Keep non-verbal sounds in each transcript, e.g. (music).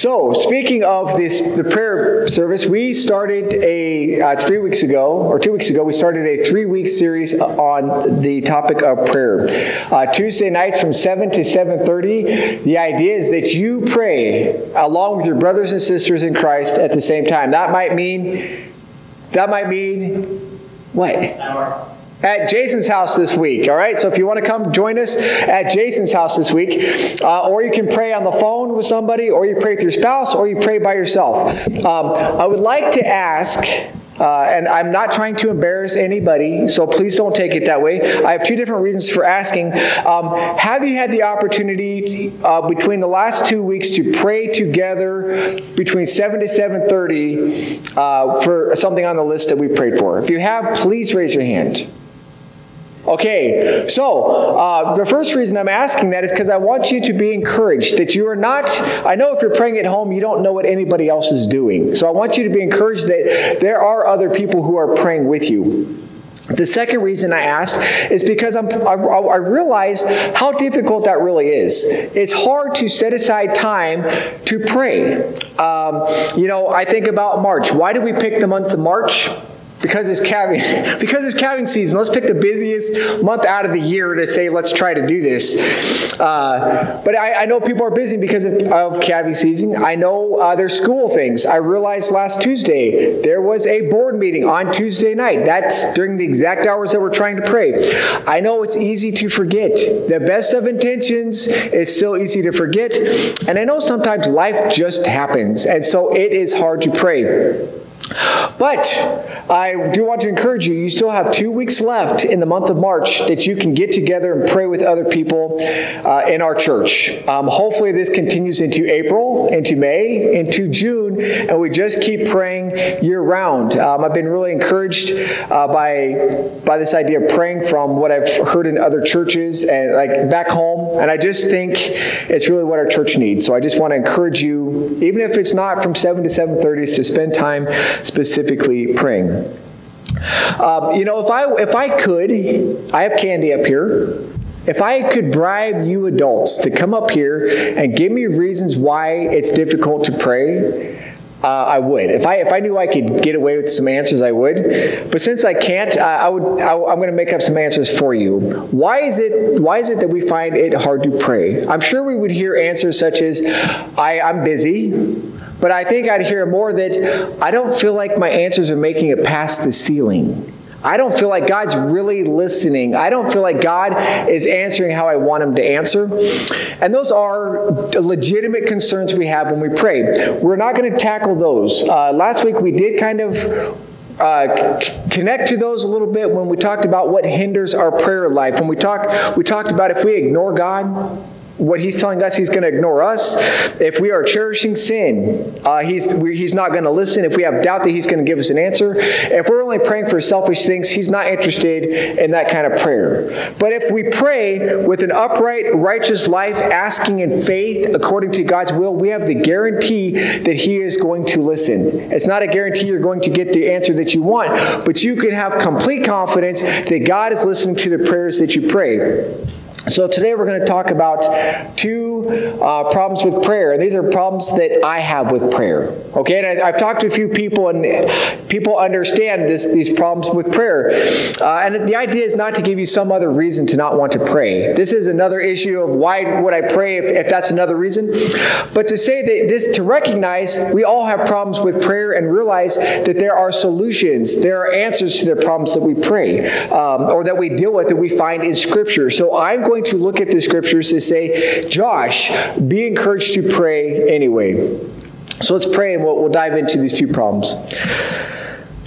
So, speaking of this, the prayer service, we started a uh, three weeks ago or two weeks ago. We started a three-week series on the topic of prayer. Uh, Tuesday nights from seven to seven thirty. The idea is that you pray along with your brothers and sisters in Christ at the same time. That might mean that might mean what? At Jason's house this week. All right. So if you want to come join us at Jason's house this week, uh, or you can pray on the phone with somebody, or you pray with your spouse, or you pray by yourself. Um, I would like to ask. Uh, and I'm not trying to embarrass anybody, so please don't take it that way. I have two different reasons for asking. Um, have you had the opportunity uh, between the last two weeks to pray together between 7 to 7.30 uh, for something on the list that we prayed for? If you have, please raise your hand. Okay, so uh, the first reason I'm asking that is because I want you to be encouraged that you are not. I know if you're praying at home, you don't know what anybody else is doing. So I want you to be encouraged that there are other people who are praying with you. The second reason I asked is because I'm, I, I realized how difficult that really is. It's hard to set aside time to pray. Um, you know, I think about March. Why did we pick the month of March? Because it's calving (laughs) because it's calving season let's pick the busiest month out of the year to say let's try to do this. Uh, but I, I, know people are busy because of, of calving season. I know uh, there's school things. I realized last tuesday there was a board meeting on tuesday night. That's during the exact hours that we're trying to pray. I know it's easy to forget. The best of intentions is still easy to forget. And i know sometimes life just happens and so it is hard to pray but I do want to encourage you, you still have two weeks left in the month of March that you can get together and pray with other people uh, in our church. Um, hopefully, this continues into April, into May, into June, and we just keep praying year round. Um, I've been really encouraged uh, by, by this idea of praying from what I've heard in other churches and like back home, and I just think it's really what our church needs. So I just want to encourage you, even if it's not from 7 to 7.30, is to spend time specifically praying. Um, you know, if I if I could, I have candy up here. If I could bribe you adults to come up here and give me reasons why it's difficult to pray, uh, I would. If I if I knew I could get away with some answers, I would. But since I can't, uh, I would. I, am going to make up some answers for you. Why is it Why is it that we find it hard to pray? I'm sure we would hear answers such as, "I I'm busy." But I think I'd hear more that I don't feel like my answers are making it past the ceiling. I don't feel like God's really listening. I don't feel like God is answering how I want Him to answer. And those are legitimate concerns we have when we pray. We're not going to tackle those. Uh, last week we did kind of uh, connect to those a little bit when we talked about what hinders our prayer life. When we talked, we talked about if we ignore God, what he's telling us, he's going to ignore us. If we are cherishing sin, uh, he's, he's not going to listen. If we have doubt that he's going to give us an answer. If we're only praying for selfish things, he's not interested in that kind of prayer. But if we pray with an upright, righteous life, asking in faith according to God's will, we have the guarantee that he is going to listen. It's not a guarantee you're going to get the answer that you want, but you can have complete confidence that God is listening to the prayers that you pray. So today we're going to talk about two uh, problems with prayer, and these are problems that I have with prayer. Okay, and I, have talked to a few people, and people understand this, these problems with prayer. Uh, and the idea is not to give you some other reason to not want to pray. This is another issue of why would I pray if, if that's another reason, but to say that this to recognize we all have problems with prayer and realize that there are solutions, there are answers to the problems that we pray um, or that we deal with that we find in Scripture. So I'm going to look at the scriptures to say, Josh, be encouraged to pray anyway. So let's pray and we'll, we'll dive into these two problems.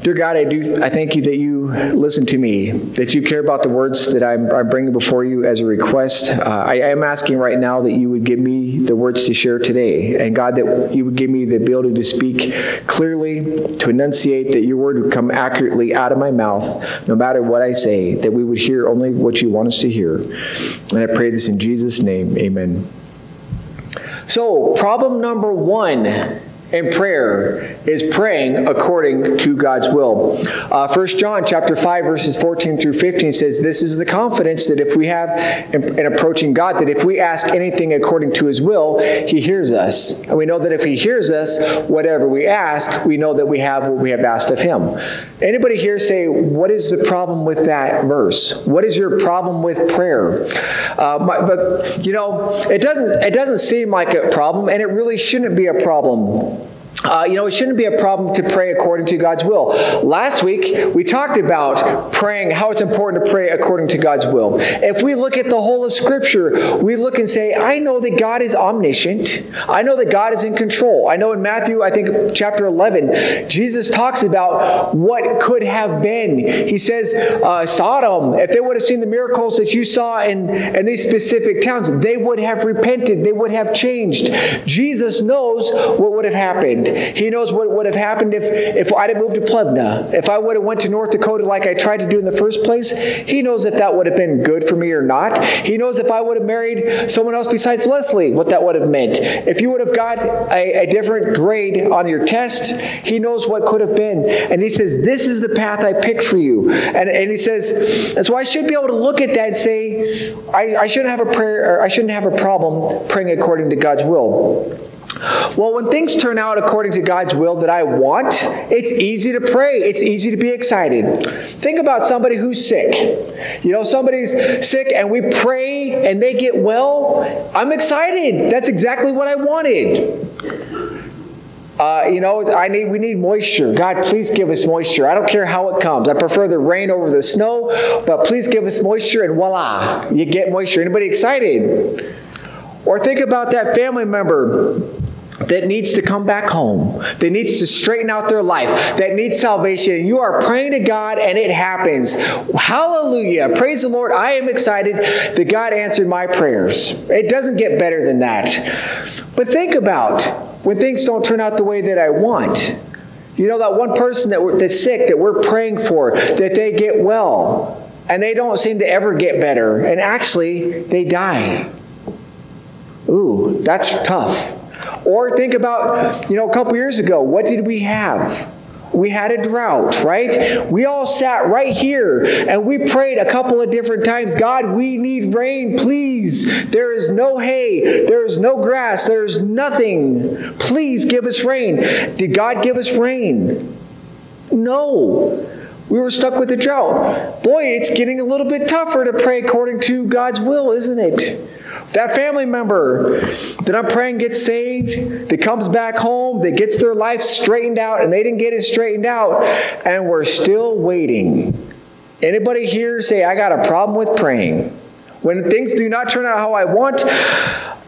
Dear God, I do. I thank you that you listen to me, that you care about the words that I'm, I'm bringing before you as a request. Uh, I am asking right now that you would give me the words to share today, and God, that you would give me the ability to speak clearly, to enunciate, that your word would come accurately out of my mouth, no matter what I say, that we would hear only what you want us to hear. And I pray this in Jesus' name. Amen. So, problem number one in prayer is praying according to God's will. Uh, 1 John chapter 5 verses 14 through 15 says, This is the confidence that if we have in, in approaching God, that if we ask anything according to his will, he hears us. And we know that if he hears us, whatever we ask, we know that we have what we have asked of him. Anybody here say, What is the problem with that verse? What is your problem with prayer? Uh, but, you know, it doesn't, it doesn't seem like a problem, and it really shouldn't be a problem uh, you know, it shouldn't be a problem to pray according to God's will. Last week, we talked about praying, how it's important to pray according to God's will. If we look at the whole of Scripture, we look and say, I know that God is omniscient. I know that God is in control. I know in Matthew, I think chapter 11, Jesus talks about what could have been. He says, uh, Sodom, if they would have seen the miracles that you saw in, in these specific towns, they would have repented, they would have changed. Jesus knows what would have happened. He knows what would have happened if, if I'd have moved to Plevna. If I would have went to North Dakota like I tried to do in the first place, he knows if that would have been good for me or not. He knows if I would have married someone else besides Leslie, what that would have meant. If you would have got a, a different grade on your test, he knows what could have been. And he says, This is the path I picked for you. And, and he says, and so I should be able to look at that and say, I, I shouldn't have a prayer, I shouldn't have a problem praying according to God's will. Well, when things turn out according to God's will that I want, it's easy to pray. It's easy to be excited. Think about somebody who's sick. You know, somebody's sick and we pray and they get well. I'm excited. That's exactly what I wanted. Uh, you know, I need we need moisture. God, please give us moisture. I don't care how it comes. I prefer the rain over the snow, but please give us moisture, and voila, you get moisture. Anybody excited? Or think about that family member that needs to come back home, that needs to straighten out their life, that needs salvation. You are praying to God and it happens. Hallelujah. Praise the Lord. I am excited that God answered my prayers. It doesn't get better than that. But think about when things don't turn out the way that I want. You know, that one person that that's sick that we're praying for, that they get well, and they don't seem to ever get better, and actually they die. Ooh, that's tough. Or think about, you know, a couple years ago, what did we have? We had a drought, right? We all sat right here and we prayed a couple of different times God, we need rain, please. There is no hay, there is no grass, there is nothing. Please give us rain. Did God give us rain? No. We were stuck with the drought. Boy, it's getting a little bit tougher to pray according to God's will, isn't it? That family member that I'm praying gets saved, that comes back home, that gets their life straightened out, and they didn't get it straightened out, and we're still waiting. Anybody here say, I got a problem with praying? When things do not turn out how I want,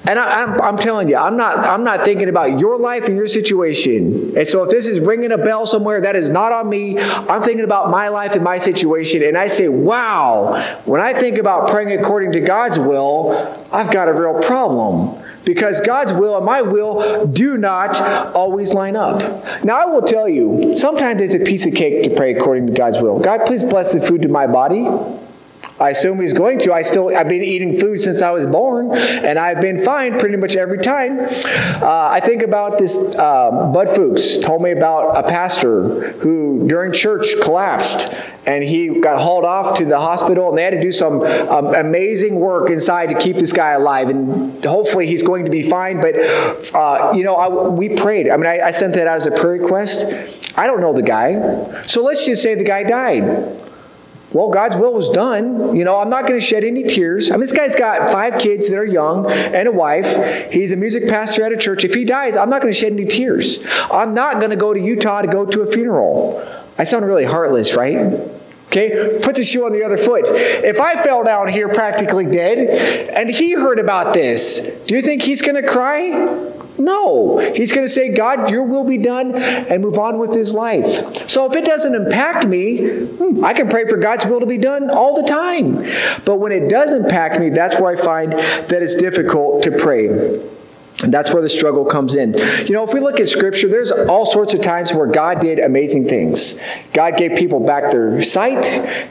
and I, am I'm, I'm telling you, I'm not, I'm not thinking about your life and your situation. And so if this is ringing a bell somewhere, that is not on me. I'm thinking about my life and my situation. And I say, wow, when I think about praying according to God's will, I've got a real problem because God's will and my will do not always line up. Now, I will tell you, sometimes it's a piece of cake to pray according to God's will. God, please bless the food to my body. I assume he's going to. I still, I've been eating food since I was born, and I've been fine pretty much every time. Uh, I think about this. Uh, Bud Fuchs told me about a pastor who, during church, collapsed, and he got hauled off to the hospital, and they had to do some um, amazing work inside to keep this guy alive. And hopefully, he's going to be fine. But uh, you know, I, we prayed. I mean, I, I sent that out as a prayer request. I don't know the guy, so let's just say the guy died. Well, God's will was done. You know, I'm not going to shed any tears. I mean, this guy's got five kids that are young and a wife. He's a music pastor at a church. If he dies, I'm not going to shed any tears. I'm not going to go to Utah to go to a funeral. I sound really heartless, right? Okay, put the shoe on the other foot. If I fell down here practically dead and he heard about this, do you think he's going to cry? No. He's going to say, God, your will be done and move on with his life. So if it doesn't impact me, hmm, I can pray for God's will to be done all the time. But when it does impact me, that's where I find that it's difficult to pray. And that's where the struggle comes in. You know, if we look at Scripture, there's all sorts of times where God did amazing things. God gave people back their sight.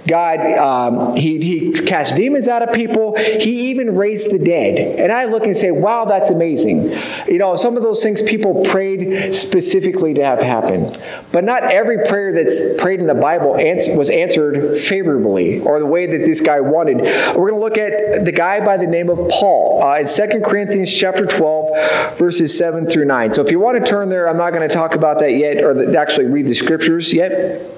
God, um, he, he cast demons out of people. He even raised the dead. And I look and say, wow, that's amazing. You know, some of those things people prayed specifically to have happen. But not every prayer that's prayed in the Bible was answered favorably or the way that this guy wanted. We're going to look at the guy by the name of Paul. Uh, in 2 Corinthians chapter 12, verses 7 through 9. So if you want to turn there, I'm not going to talk about that yet or actually read the scriptures yet.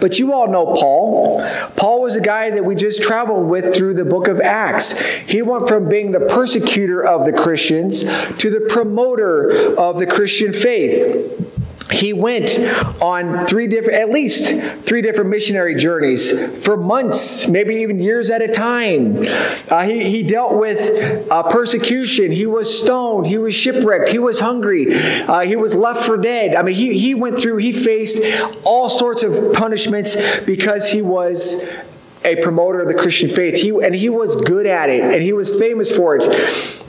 But you all know Paul. Paul was a guy that we just traveled with through the book of Acts. He went from being the persecutor of the Christians to the promoter of the Christian faith he went on three different, at least three different missionary journeys for months, maybe even years at a time. Uh, he, he dealt with uh, persecution. He was stoned. He was shipwrecked. He was hungry. Uh, he was left for dead. I mean, he, he went through, he faced all sorts of punishments because he was a promoter of the Christian faith. He, and he was good at it, and he was famous for it.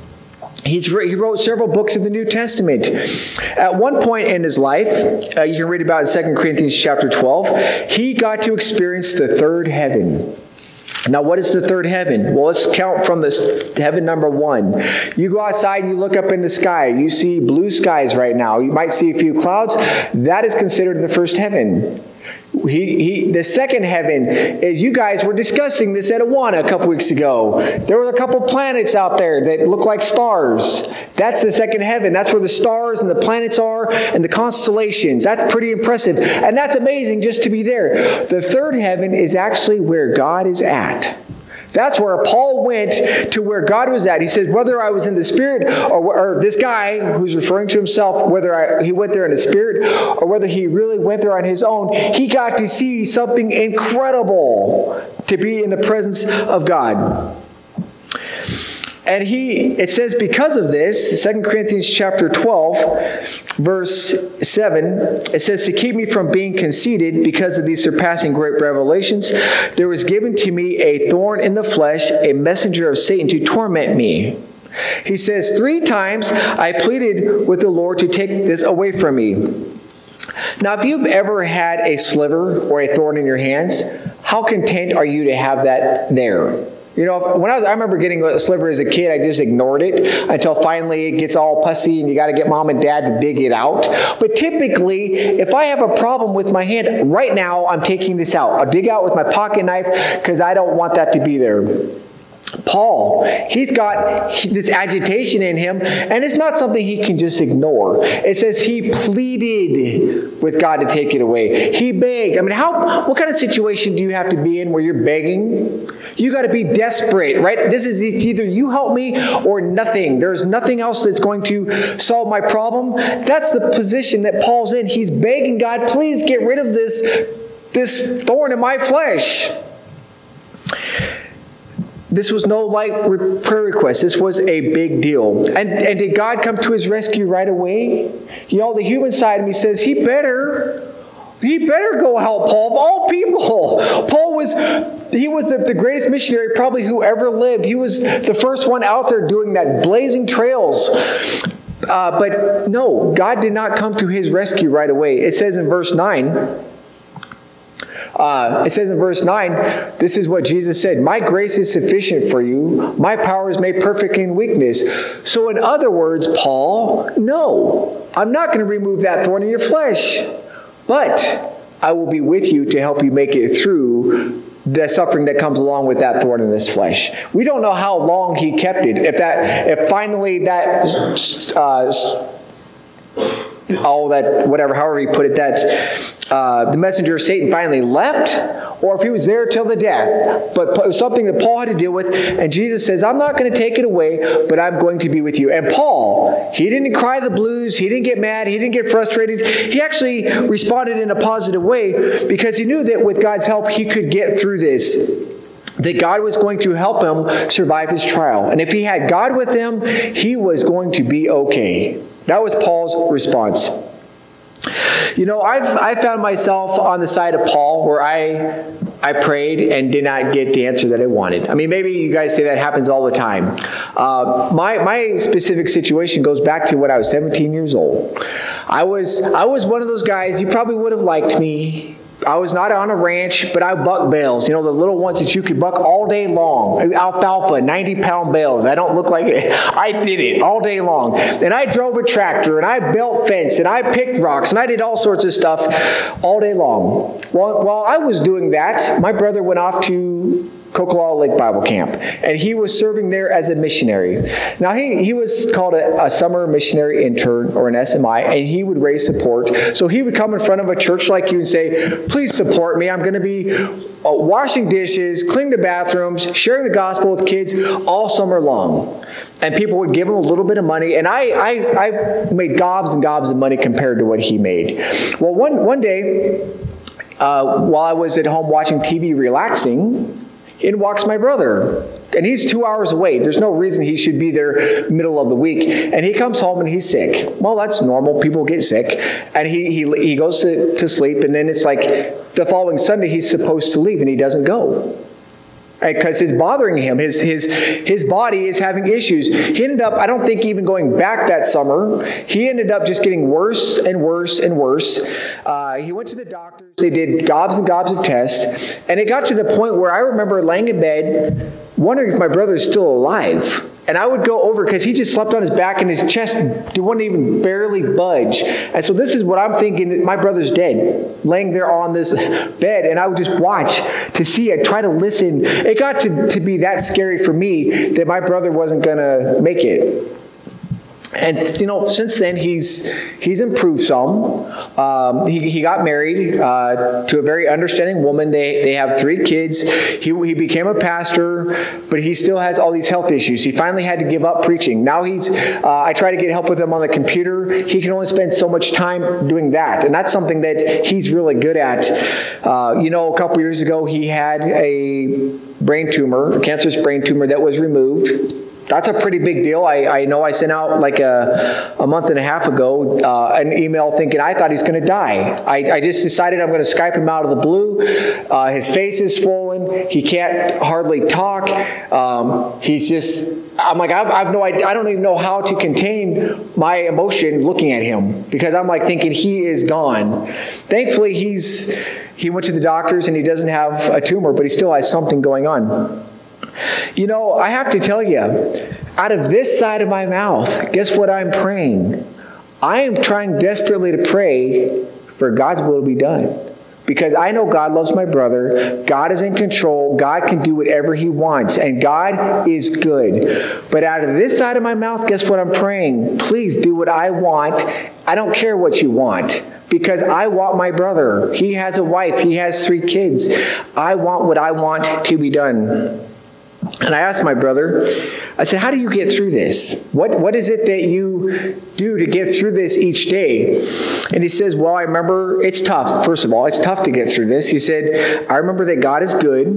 He's, he wrote several books of the New Testament. At one point in his life, uh, you can read about in 2 Corinthians chapter 12, he got to experience the third heaven. Now, what is the third heaven? Well, let's count from this heaven number one. You go outside and you look up in the sky. You see blue skies right now. You might see a few clouds. That is considered the first heaven. He, he, the second heaven is you guys were discussing this at Awana a couple weeks ago. There were a couple planets out there that look like stars. That's the second heaven. That's where the stars and the planets are and the constellations. That's pretty impressive. And that's amazing just to be there. The third heaven is actually where God is at. That's where Paul went to where God was at. He said, whether I was in the spirit or, or this guy who's referring to himself, whether I, he went there in the spirit or whether he really went there on his own, he got to see something incredible to be in the presence of God. And he, it says, because of this, 2 Corinthians chapter 12, verse 7, it says, To keep me from being conceited because of these surpassing great revelations, there was given to me a thorn in the flesh, a messenger of Satan to torment me. He says, Three times I pleaded with the Lord to take this away from me. Now, if you've ever had a sliver or a thorn in your hands, how content are you to have that there? You know, when I was, I remember getting a sliver as a kid, I just ignored it until finally it gets all pussy and you got to get mom and dad to dig it out. But typically, if I have a problem with my hand, right now I'm taking this out. I'll dig out with my pocket knife because I don't want that to be there. Paul, he's got this agitation in him, and it's not something he can just ignore. It says he pleaded with God to take it away. He begged. I mean, how? What kind of situation do you have to be in where you're begging? You got to be desperate, right? This is either you help me or nothing. There's nothing else that's going to solve my problem. That's the position that Paul's in. He's begging God, please get rid of this this thorn in my flesh. This was no light prayer request. This was a big deal. And, and did God come to his rescue right away? Know, the human side of me says, he better. He better go help Paul. Of all people, (laughs) Paul was, he was the, the greatest missionary probably who ever lived. He was the first one out there doing that blazing trails. Uh, but no, God did not come to his rescue right away. It says in verse 9, uh, it says in verse 9, this is what Jesus said My grace is sufficient for you, my power is made perfect in weakness. So, in other words, Paul, no, I'm not going to remove that thorn in your flesh, but I will be with you to help you make it through the suffering that comes along with that thorn in his flesh. We don't know how long he kept it. If that, if finally that uh, all that, whatever, however you put it, that uh, the messenger of Satan finally left, or if he was there till the death. But it was something that Paul had to deal with, and Jesus says, I'm not going to take it away, but I'm going to be with you. And Paul, he didn't cry the blues, he didn't get mad, he didn't get frustrated. He actually responded in a positive way because he knew that with God's help, he could get through this that God was going to help him survive his trial. And if he had God with him, he was going to be okay. That was Paul's response. You know, I've I found myself on the side of Paul where I I prayed and did not get the answer that I wanted. I mean, maybe you guys say that happens all the time. Uh, my, my specific situation goes back to when I was 17 years old. I was, I was one of those guys, you probably would have liked me I was not on a ranch, but I buck bales. You know, the little ones that you could buck all day long. Alfalfa, 90 pound bales. I don't look like it. (laughs) I did it all day long. And I drove a tractor and I built fence and I picked rocks and I did all sorts of stuff all day long. While, while I was doing that, my brother went off to Coquihalla Lake Bible Camp, and he was serving there as a missionary. Now, he, he was called a, a, summer missionary intern or an SMI, and he would raise support. So he would come in front of a church like you and say, Please support me. I'm going to be uh, washing dishes, cleaning the bathrooms, sharing the gospel with kids all summer long. And people would give him a little bit of money, and I, I, I made gobs and gobs of money compared to what he made. Well, one, one day, uh, while I was at home watching TV relaxing, in walks my brother. And he's two hours away. There's no reason he should be there middle of the week. And he comes home and he's sick. Well, that's normal. People get sick. And he, he, he goes to, to sleep. And then it's like the following Sunday, he's supposed to leave and he doesn't go because it's bothering him. His, his, his body is having issues. He ended up, I don't think, even going back that summer. He ended up just getting worse and worse and worse. Uh, he went to the doctors. They did gobs and gobs of tests. And it got to the point where I remember laying in bed, wondering if my brother is still alive. And I would go over because he just slept on his back and his chest wouldn't even barely budge. And so this is what I'm thinking my brother's dead, laying there on this bed. And I would just watch to see it, try to listen. It got to, to be that scary for me that my brother wasn't going to make it and you know, since then he's he's improved some. Um, he, he got married uh, to a very understanding woman. They they have three kids. He he became a pastor, but he still has all these health issues. He finally had to give up preaching. Now he's. Uh, I try to get help with him on the computer. He can only spend so much time doing that, and that's something that he's really good at. Uh, you know, a couple years ago he had a brain tumor, a cancerous brain tumor that was removed that's a pretty big deal. I, I know I sent out like a, a month and a half ago uh, an email thinking I thought he's going to die. I, I just decided I'm going to Skype him out of the blue. Uh, his face is swollen. He can't hardly talk. Um, he's just, I'm like, I've, I've no idea. I don't even know how to contain my emotion looking at him because I'm like thinking he is gone. Thankfully, he's, he went to the doctors and he doesn't have a tumor, but he still has something going on. You know, I have to tell you, out of this side of my mouth, guess what I'm praying? I am trying desperately to pray for God's will to be done. Because I know God loves my brother. God is in control. God can do whatever he wants. And God is good. But out of this side of my mouth, guess what I'm praying? Please do what I want. I don't care what you want. Because I want my brother. He has a wife. He has three kids. I want what I want to be done. And I asked my brother, I said, How do you get through this? What, what is it that you do to get through this each day? And he says, Well, I remember it's tough. First of all, it's tough to get through this. He said, I remember that God is good,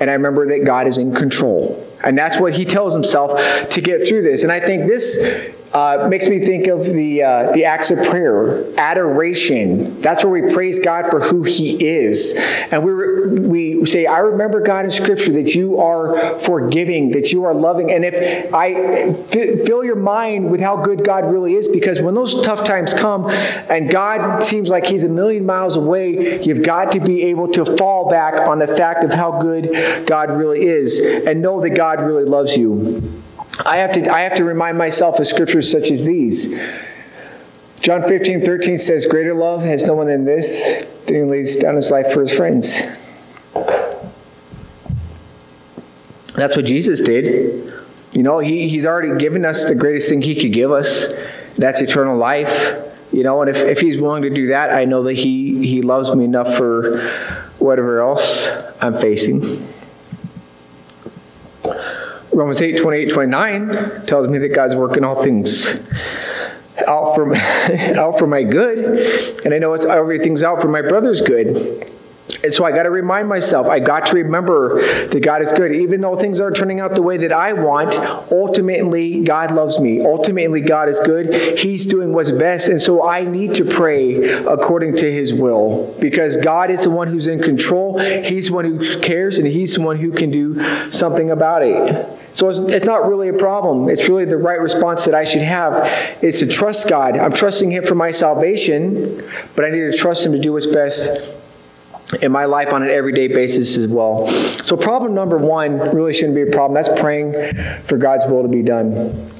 and I remember that God is in control. And that's what he tells himself to get through this. And I think this uh, makes me think of the, uh, the acts of prayer, adoration. That's where we praise God for who He is. And we, we say, I remember, God, in Scripture that you are forgiving, that you are loving. And if I f- fill your mind with how good God really is, because when those tough times come and God seems like He's a million miles away, you've got to be able to fall back on the fact of how good God really is and know that God really loves you. I have to, I have to remind myself of scriptures such as these. John 15, 13 says, Greater love has no one than this, that he lays down his life for his friends. That's what Jesus did. You know, he, he's already given us the greatest thing he could give us. That's eternal life. You know, and if, if he's willing to do that, I know that he, he loves me enough for whatever else I'm facing. Romans 8, 28, 29 tells me that God's working all things out for, (laughs) out for my good. And I know it's everything's out for my brother's good. And so I got to remind myself, I got to remember that God is good. Even though things aren't turning out the way that I want, ultimately, God loves me. Ultimately, God is good. He's doing what's best. And so I need to pray according to His will because God is the one who's in control. He's the one who cares, and He's the one who can do something about it. So it's not really a problem. It's really the right response that I should have is to trust God. I'm trusting Him for my salvation, but I need to trust Him to do what's best in my life on an everyday basis as well. So, problem number one really shouldn't be a problem. That's praying for God's will to be done.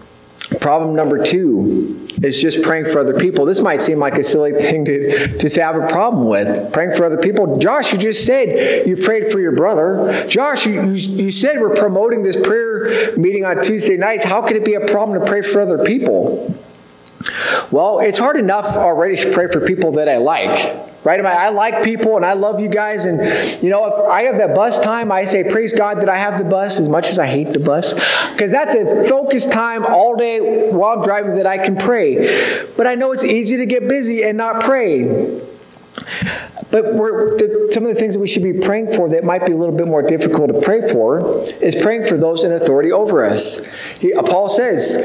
Problem number two is just praying for other people. This might seem like a silly thing to, to have a problem with. Praying for other people. Josh, you just said you prayed for your brother. Josh, you, you, you said we're promoting this prayer meeting on Tuesday nights. How could it be a problem to pray for other people? Well, it's hard enough already to pray for people that I like right? I, like people and I love you guys. And, you know, if I have that bus time, I say, praise God that I have the bus as much as I hate the bus. Because that's a focused time all day while I'm driving that I can pray. But I know it's easy to get busy and not pray. But the, some of the things that we should be praying for that might be a little bit more difficult to pray for is praying for those in authority over us. He, Paul says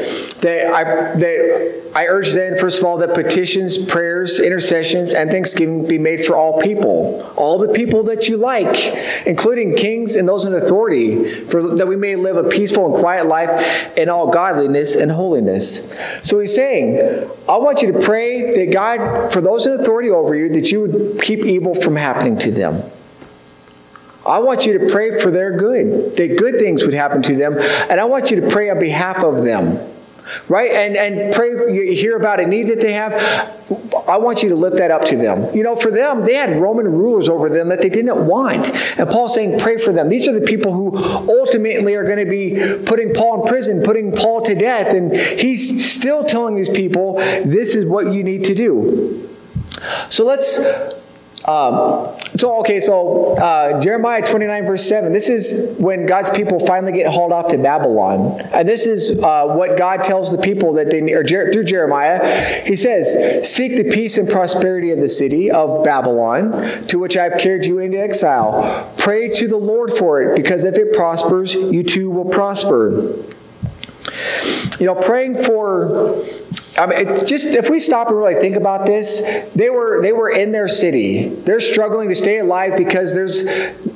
that I, that I urge then, first of all, that petitions, prayers, intercessions, and thanksgiving be made for all people, all the people that you like, including kings and those in authority, for that we may live a peaceful and quiet life in all godliness and holiness. So he's saying, I want you to pray that God, for those in authority over you, that you would keep evil from happening to them. I want you to pray for their good, that good things would happen to them, and I want you to pray on behalf of them. Right? And and pray you hear about a need that they have. I want you to lift that up to them. You know, for them, they had Roman rulers over them that they didn't want. And Paul's saying, pray for them. These are the people who ultimately are going to be putting Paul in prison, putting Paul to death. And he's still telling these people, this is what you need to do. So let's um, so, okay, so uh, Jeremiah 29, verse 7. This is when God's people finally get hauled off to Babylon. And this is uh, what God tells the people that they need, or through Jeremiah. He says, Seek the peace and prosperity of the city of Babylon, to which I've carried you into exile. Pray to the Lord for it, because if it prospers, you too will prosper. You know, praying for I mean, just if we stop and really think about this, they were they were in their city. They're struggling to stay alive because there's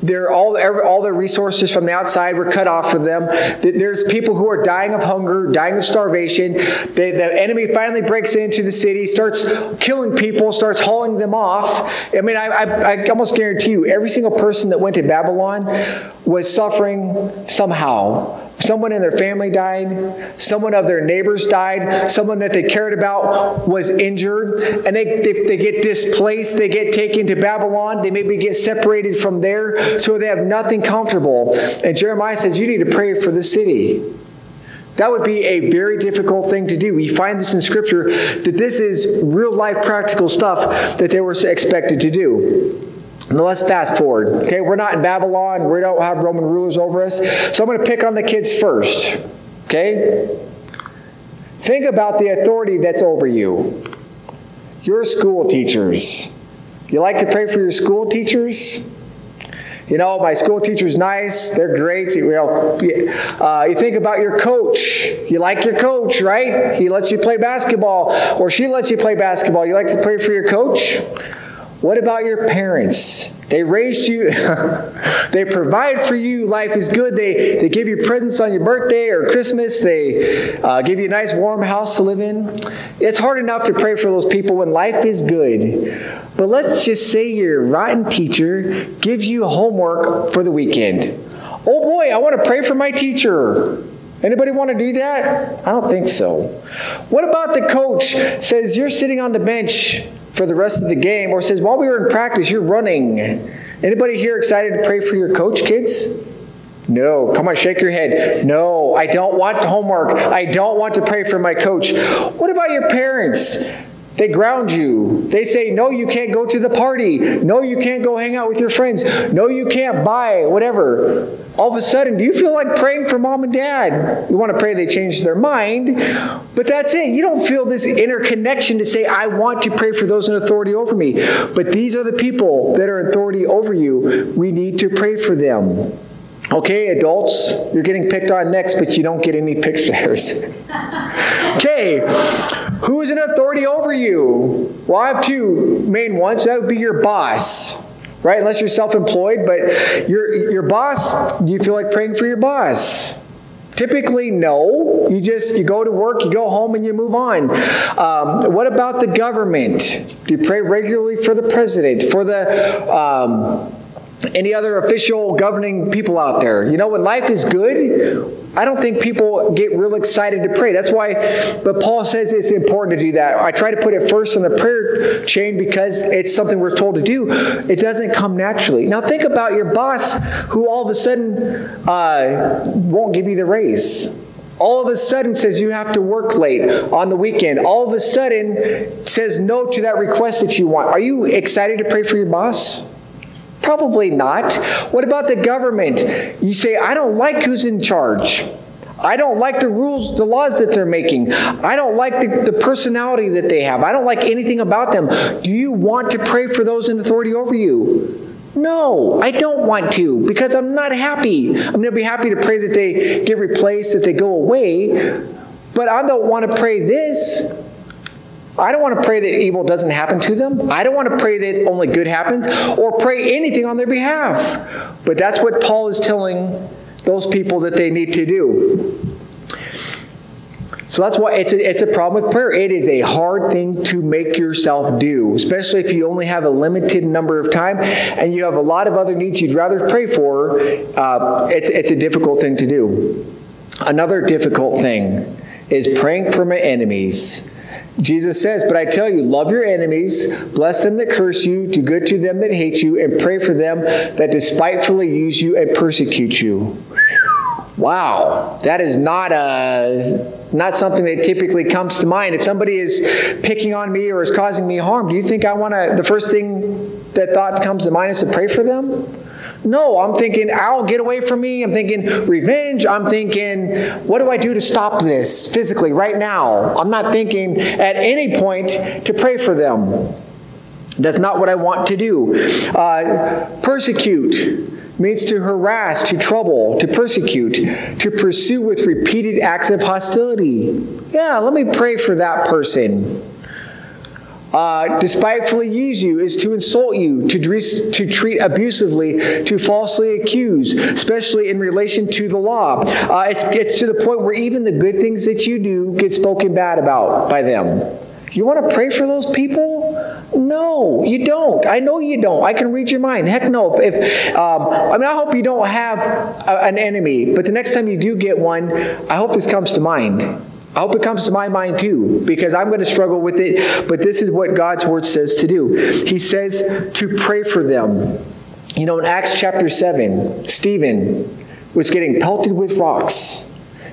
they're all all their resources from the outside were cut off for them. There's people who are dying of hunger, dying of starvation. They, the enemy finally breaks into the city, starts killing people, starts hauling them off. I mean, I, I, I almost guarantee you, every single person that went to Babylon was suffering somehow Someone in their family died. Someone of their neighbors died. Someone that they cared about was injured. And they, they, they get displaced. They get taken to Babylon. They maybe get separated from there. So they have nothing comfortable. And Jeremiah says, You need to pray for the city. That would be a very difficult thing to do. We find this in Scripture that this is real life practical stuff that they were expected to do. Now let's fast forward. Okay, we're not in Babylon. We don't have Roman rulers over us. So I'm going to pick on the kids first. Okay? Think about the authority that's over you. Your school teachers. You like to pray for your school teachers? You know, my school teacher's nice. They're great. You, know, uh, you think about your coach. You like your coach, right? He lets you play basketball, or she lets you play basketball. You like to pray for your coach? What about your parents? They raised you, (laughs) they provide for you. Life is good. They, they give you presents on your birthday or Christmas. They uh, give you a nice warm house to live in. It's hard enough to pray for those people when life is good. But let's just say your rotten teacher gives you homework for the weekend. Oh boy, I want to pray for my teacher. Anybody want to do that? I don't think so. What about the coach says you're sitting on the bench for the rest of the game, or says, while we were in practice, you're running. Anybody here excited to pray for your coach, kids? No. Come on, shake your head. No, I don't want homework. I don't want to pray for my coach. What about your parents? They ground you. They say, no, you can't go to the party. No, you can't go hang out with your friends. No, you can't buy whatever. All of a sudden, do you feel like praying for mom and dad? You want to pray they change their mind, but that's it. You don't feel this inner connection to say, I want to pray for those in authority over me. But these are the people that are in authority over you. We need to pray for them. Okay, adults, you're getting picked on next, but you don't get any (laughs) pictures. okay, who is an authority over you? Well, I have two main ones. That would be your boss, right? Unless you're self employed, but your, your boss, do you feel like praying for your boss? Typically, no. You just you go to work, you go home, and you move on. Um, what about the government? Do you pray regularly for the president, for the um, any other official governing people out there. You know, when life is good, I don't think people get real excited to pray. That's why, but Paul says it's important to do that. I try to put it first in the prayer chain because it's something we're told to do. It doesn't come naturally. Now, think about your boss who all of a sudden uh, won't give you the raise. All of a sudden says you have to work late on the weekend. All of a sudden says no to that request that you want. Are you excited to pray for your boss? Probably not. What about the government? You say, I don't like who's in charge. I don't like the rules, the laws that they're making. I don't like the, the personality that they have. I don't like anything about them. Do you want to pray for those in authority over you? No, I don't want to because I'm not happy. I'm going to be happy to pray that they get replaced, that they go away, but I don't want to pray this I don't want to pray that evil doesn't happen to them. I don't want to pray that only good happens or pray anything on their behalf. But that's what Paul is telling those people that they need to do. So that's why it's a, it's a problem with prayer. It is a hard thing to make yourself do, especially if you only have a limited number of time and you have a lot of other needs you'd rather pray for. Uh, it's, it's a difficult thing to do. Another difficult thing is praying for my enemies Jesus says, But I tell you, love your enemies, bless them that curse you, do good to them that hate you, and pray for them that despitefully use you and persecute you. Wow, that is not a not something that typically comes to mind. If somebody is picking on me or is causing me harm, do you think I want to? The first thing that thought comes to mind is to pray for them. No, I'm thinking, Al, get away from me. I'm thinking revenge. I'm thinking, what do I do to stop this physically right now? I'm not thinking at any point to pray for them. That's not what I want to do. Uh, persecute means to harass, to trouble, to persecute, to pursue with repeated acts of hostility. Yeah, let me pray for that person uh, despitefully use you, is to insult you, to, to treat abusively, to falsely accuse, especially in relation to the law. Uh, it's, to the point where even the good things that you do get spoken bad about by them. You want to pray for those people? No, you don't. I know you don't. I can read your mind. Heck no. If, if um, I mean, I hope you don't have a, an enemy, but the next time you do get one, I hope this comes to mind. I hope it comes to my mind too, because I'm going to struggle with it, but this is what God's word says to do. He says to pray for them. You know, in Acts chapter 7, Stephen was getting pelted with rocks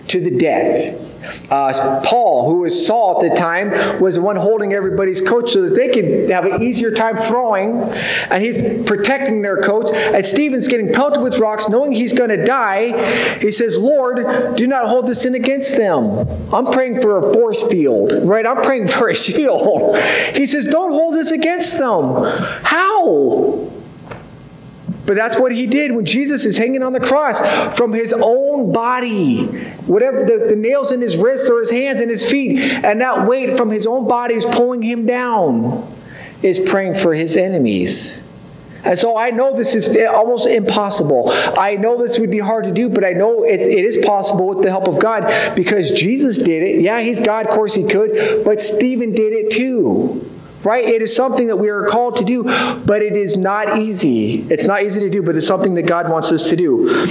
to the death. Uh, Paul, who was Saul at the time, was the one holding everybody's coat so that they could have an easier time throwing. And he's protecting their coats. And Stephen's getting pelted with rocks, knowing he's going to die. He says, Lord, do not hold this sin against them. I'm praying for a force field, right? I'm praying for a (laughs) shield. He says, don't hold this against them. How? But that's what he did when Jesus is hanging on the cross from his own body. Whatever the, the nails in his wrists or his hands and his feet, and that weight from his own body is pulling him down, is praying for his enemies. And so I know this is almost impossible. I know this would be hard to do, but I know it, it is possible with the help of God because Jesus did it. Yeah, he's God, of course he could, but Stephen did it too right? It is something that we are called to do, but it is not easy. It's not easy to do, but it's something that God wants us to do.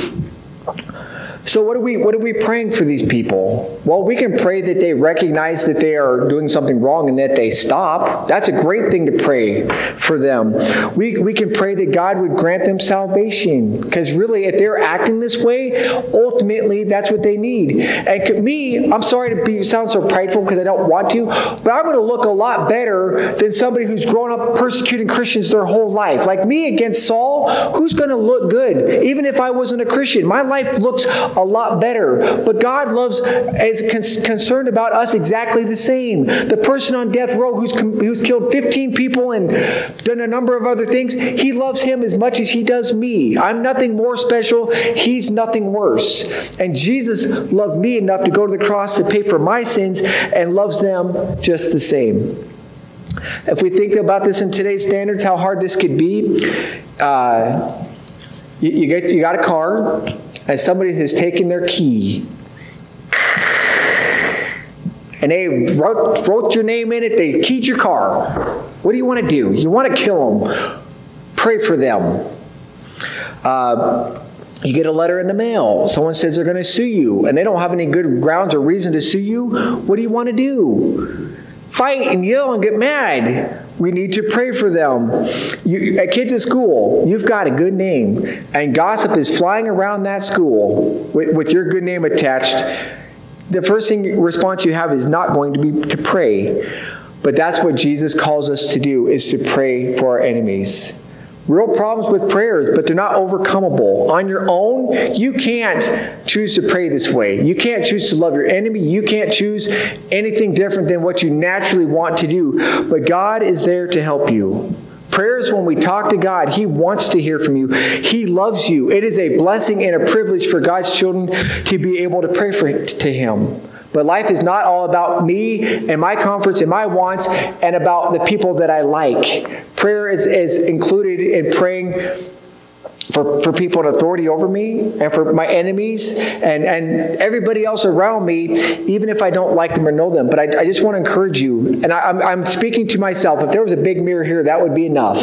So what are we what are we praying for these people? Well, we can pray that they recognize that they are doing something wrong and that they stop. That's a great thing to pray for them. We we can pray that God would grant them salvation because really if they're acting this way, ultimately that's what they need. And me, I'm sorry to be sound so prideful because I don't want to, but I'm going to look a lot better than somebody who's grown up persecuting Christians their whole life. Like me against Saul, who's going to look good even if I wasn't a Christian? My life looks a lot better. But God loves, is con- concerned about us exactly the same. The person on death row who's, who's killed 15 people and done a number of other things, he loves him as much as he does me. I'm nothing more special. He's nothing worse. And Jesus loved me enough to go to the cross to pay for my sins and loves them just the same. If we think about this in today's standards, how hard this could be, uh, you, you, get you got a car, and somebody has taken their key and they wrote, wrote your name in it, they keyed your car. What do you want to do? You want to kill them. Pray for them. Uh, you get a letter in the mail. Someone says they're going to sue you, and they don't have any good grounds or reason to sue you. What do you want to do? Fight and yell and get mad. We need to pray for them. You, at kids at school, you've got a good name, and gossip is flying around that school with, with your good name attached. The first thing response you have is not going to be to pray. But that's what Jesus calls us to do is to pray for our enemies real problems with prayers, but they're not overcomable. On your own, you can't choose to pray this way. You can't choose to love your enemy. You can't choose anything different than what you naturally want to do. But God is there to help you. Prayers, when we talk to God, He wants to hear from you. He loves you. It is a blessing and a privilege for God's children to be able to pray for, to Him. But life is not all about me and my comforts and my wants and about the people that I like. Prayer is, is included in praying for, for people in authority over me and for my enemies and, and everybody else around me, even if I don't like them or know them. But I, I just want to encourage you, and I, I'm, I'm speaking to myself. If there was a big mirror here, that would be enough.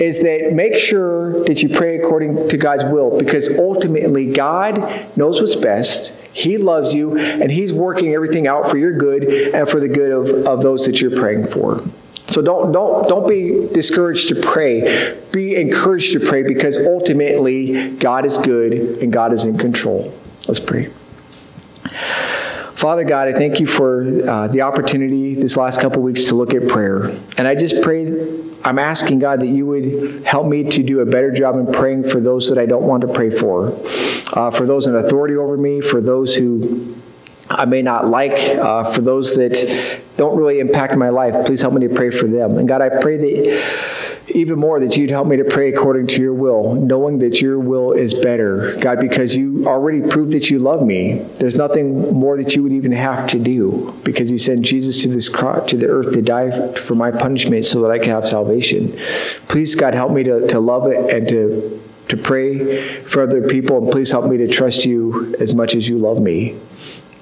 Is that make sure that you pray according to God's will because ultimately God knows what's best. He loves you and He's working everything out for your good and for the good of, of those that you're praying for. So don't, don't, don't be discouraged to pray. Be encouraged to pray because ultimately God is good and God is in control. Let's pray. Father God, I thank you for uh, the opportunity this last couple weeks to look at prayer. And I just pray, I'm asking God that you would help me to do a better job in praying for those that I don't want to pray for, uh, for those in authority over me, for those who I may not like, uh, for those that don't really impact my life. Please help me to pray for them. And God, I pray that even more that you'd help me to pray according to your will, knowing that your will is better. God, because you already proved that you love me. There's nothing more that you would even have to do because you sent Jesus to this cross, to the earth to die for my punishment so that I can have salvation. Please, God, help me to, to love it and to to pray for other people, and please help me to trust you as much as you love me.